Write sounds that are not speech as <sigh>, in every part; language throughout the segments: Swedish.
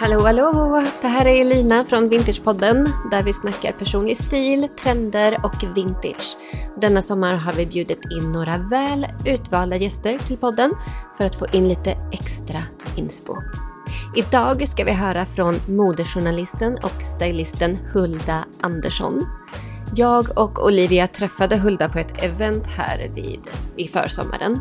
Hallå, hallå! Det här är Elina från Vintagepodden där vi snackar personlig stil, trender och vintage. Denna sommar har vi bjudit in några väl utvalda gäster till podden för att få in lite extra inspo. Idag ska vi höra från modejournalisten och stylisten Hulda Andersson. Jag och Olivia träffade Hulda på ett event här vid, i försommaren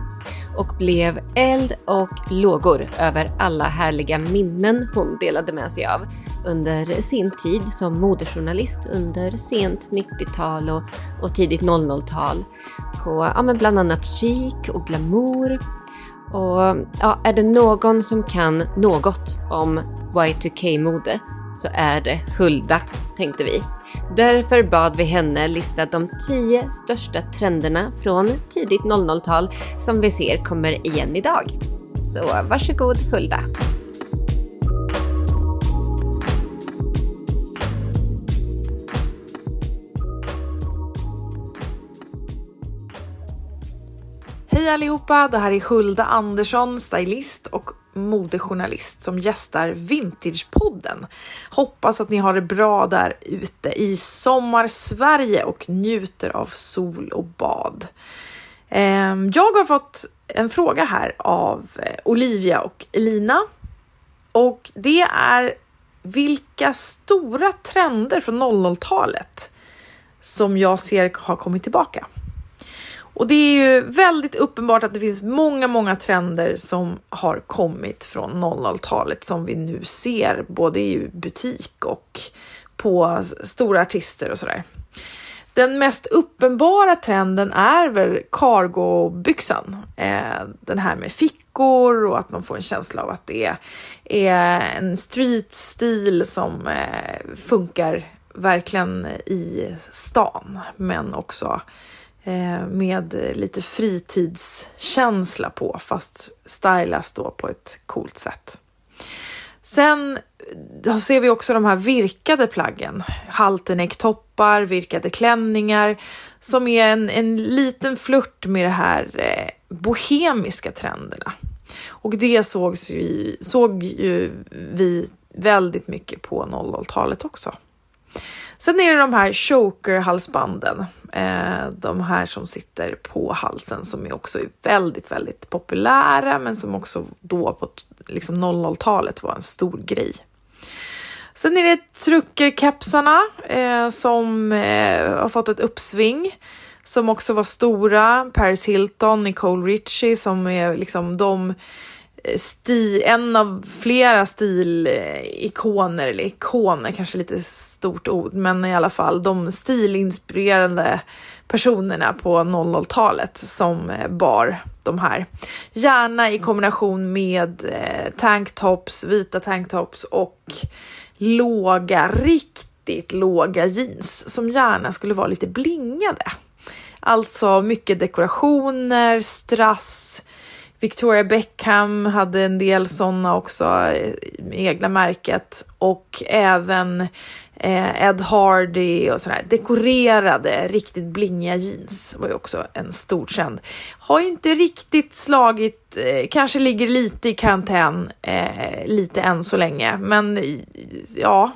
och blev eld och lågor över alla härliga minnen hon delade med sig av under sin tid som modejournalist under sent 90-tal och, och tidigt 00-tal på ja, men bland annat chic och glamour. Och ja, är det någon som kan något om Y2K-mode så är det Hulda, tänkte vi. Därför bad vi henne lista de 10 största trenderna från tidigt 00-tal som vi ser kommer igen idag. Så varsågod Hulda! Hej allihopa! Det här är Hulda Andersson, stylist och modejournalist som gästar Vintagepodden. Hoppas att ni har det bra där ute i sommar-Sverige och njuter av sol och bad. Ehm, jag har fått en fråga här av eh, Olivia och Elina och det är vilka stora trender från 00-talet som jag ser har kommit tillbaka. Och det är ju väldigt uppenbart att det finns många, många trender som har kommit från 00-talet som vi nu ser både i butik och på stora artister och sådär. Den mest uppenbara trenden är väl cargobyxan. Eh, den här med fickor och att man får en känsla av att det är en streetstil som eh, funkar verkligen i stan, men också Eh, med lite fritidskänsla på fast stylas då på ett coolt sätt. Sen ser vi också de här virkade plaggen, halternecktoppar, virkade klänningar som är en, en liten flört med de här eh, bohemiska trenderna. Och det sågs ju, såg ju vi väldigt mycket på 00-talet också. Sen är det de här choker-halsbanden, eh, de här som sitter på halsen som är också väldigt, väldigt populära, men som också då på liksom 00-talet var en stor grej. Sen är det truckerkepsarna eh, som eh, har fått ett uppsving som också var stora. Paris Hilton, Nicole Richie som är liksom de sti, en av flera stilikoner, eller ikoner kanske lite stort ord, men i alla fall de stilinspirerande personerna på 00-talet som eh, bar de här. Gärna i kombination med eh, tanktops, vita tanktops och låga, riktigt låga jeans som gärna skulle vara lite blingade. Alltså mycket dekorationer, strass, Victoria Beckham hade en del sådana också, eh, egna märket och även eh, Ed Hardy och sådär. Dekorerade, riktigt blingiga jeans var ju också en stor trend. Har inte riktigt slagit, eh, kanske ligger lite i karantän eh, lite än så länge, men ja,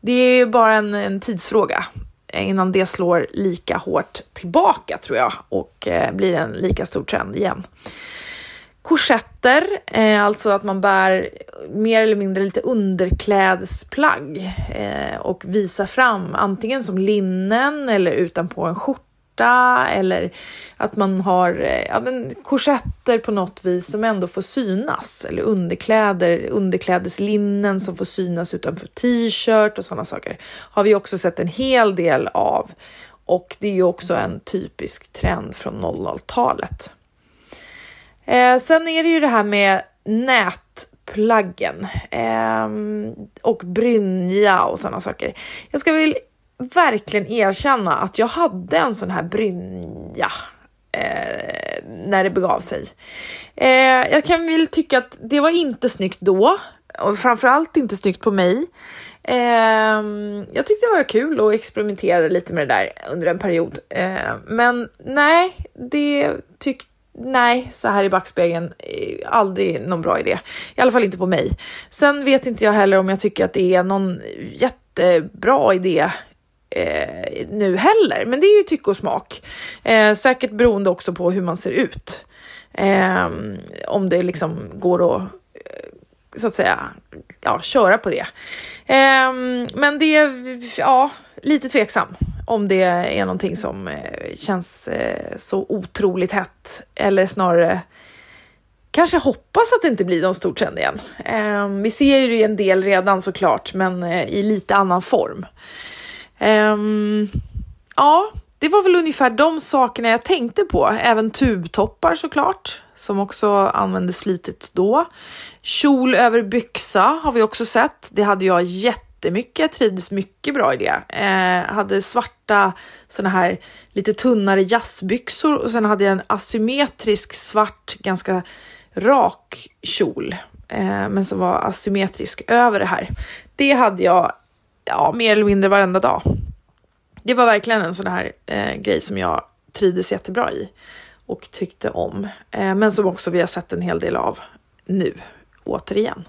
det är bara en, en tidsfråga innan det slår lika hårt tillbaka tror jag och eh, blir en lika stor trend igen. Korsetter, eh, alltså att man bär mer eller mindre lite underklädesplagg eh, och visar fram antingen som linnen eller utanpå en skjorta eller att man har eh, ja, men, korsetter på något vis som ändå får synas eller underkläder, underklädeslinnen som får synas utanför t-shirt och sådana saker har vi också sett en hel del av och det är ju också en typisk trend från 00-talet. Eh, sen är det ju det här med nätplaggen eh, och brynja och sådana saker. Jag ska väl verkligen erkänna att jag hade en sån här brynja eh, när det begav sig. Eh, jag kan väl tycka att det var inte snyggt då och framförallt inte snyggt på mig. Ehm, jag tyckte det var kul och experimenterade lite med det där under en period. Eh, men nej, det tyckte nej, så här i backspegeln, eh, aldrig någon bra idé. I alla fall inte på mig. Sen vet inte jag heller om jag tycker att det är någon jättebra idé eh, nu heller, men det är ju tycke och smak. Eh, säkert beroende också på hur man ser ut. Eh, om det liksom går att eh, så att säga ja, köra på det. Eh, men det är ja, lite tveksam om det är någonting som eh, känns eh, så otroligt hett eller snarare kanske hoppas att det inte blir någon stor trend igen. Ehm, vi ser ju det en del redan såklart, men eh, i lite annan form. Ehm, ja, det var väl ungefär de sakerna jag tänkte på. Även tubtoppar såklart, som också användes flitigt då. Kjol över byxa har vi också sett. Det hade jag jättemycket, trivdes mycket bra i det. Eh, hade svarta såna här lite tunnare jazzbyxor och sen hade jag en asymmetrisk svart, ganska rak kjol, eh, men som var asymmetrisk över det här. Det hade jag ja, mer eller mindre varenda dag. Det var verkligen en sån här eh, grej som jag trivdes jättebra i och tyckte om, eh, men som också vi har sett en hel del av nu återigen.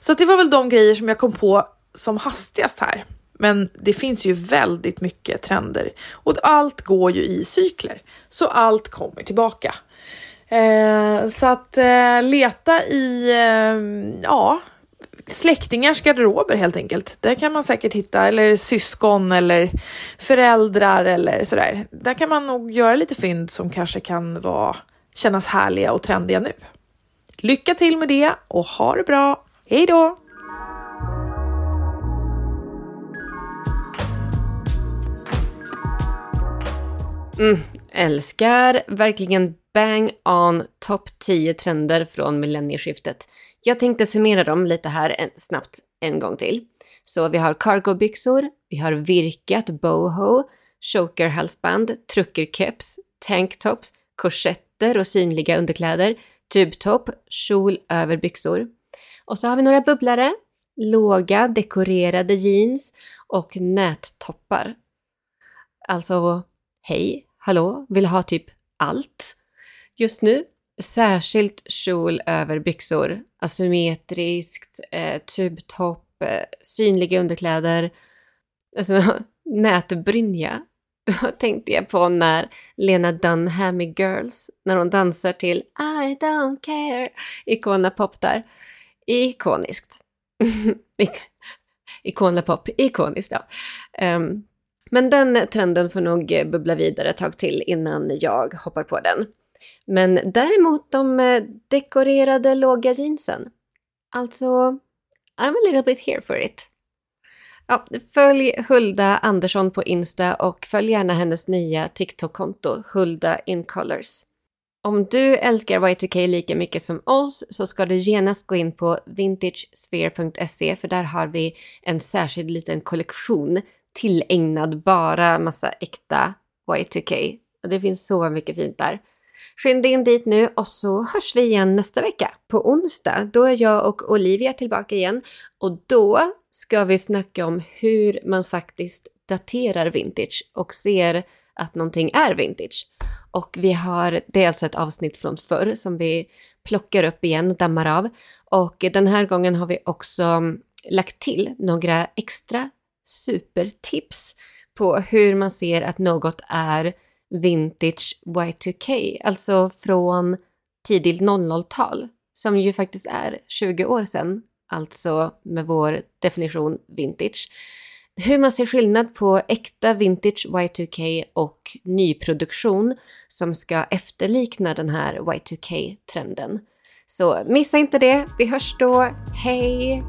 Så det var väl de grejer som jag kom på som hastigast här. Men det finns ju väldigt mycket trender och allt går ju i cykler, så allt kommer tillbaka. Eh, så att eh, leta i, eh, ja, släktingars garderober helt enkelt. Där kan man säkert hitta, eller syskon eller föräldrar eller sådär. Där kan man nog göra lite fynd som kanske kan vara, kännas härliga och trendiga nu. Lycka till med det och ha det bra. Hej då! Mm, älskar verkligen bang on topp 10 trender från millennieskiftet. Jag tänkte summera dem lite här en, snabbt en gång till. Så vi har cargobyxor, vi har virkat boho, chokerhalsband, truckerkeps, tanktops, korsetter och synliga underkläder, tubtopp, kjol över byxor. Och så har vi några bubblare, låga dekorerade jeans och nättoppar. Alltså, hej, hallå, vill ha typ allt just nu. Särskilt kjol över byxor, asymmetriskt, eh, tubtopp, eh, synliga underkläder, alltså <laughs> nätbrynja. <laughs> Då tänkte jag på när Lena Dunham i Girls, när hon dansar till I don't care, Icona Pop där. Ikoniskt. <laughs> Icona Pop, ikoniskt ja. Um, men den trenden får nog eh, bubbla vidare ett tag till innan jag hoppar på den. Men däremot de eh, dekorerade låga jeansen. Alltså, I'm a little bit here for it. Ja, följ Hulda Andersson på Insta och följ gärna hennes nya TikTok-konto, Hulda in Colors. Om du älskar Y2K lika mycket som oss så ska du genast gå in på vintagesphere.se för där har vi en särskild liten kollektion tillägnad bara massa äkta Y2K. Och det finns så mycket fint där. Skynda in dit nu och så hörs vi igen nästa vecka. På onsdag, då är jag och Olivia tillbaka igen och då ska vi snacka om hur man faktiskt daterar vintage och ser att någonting är vintage. Och vi har dels alltså ett avsnitt från förr som vi plockar upp igen och dammar av. Och den här gången har vi också lagt till några extra supertips på hur man ser att något är vintage Y2K, alltså från tidigt 00-tal, som ju faktiskt är 20 år sedan, alltså med vår definition vintage. Hur man ser skillnad på äkta vintage Y2K och nyproduktion som ska efterlikna den här Y2K-trenden. Så missa inte det, vi hörs då, hej!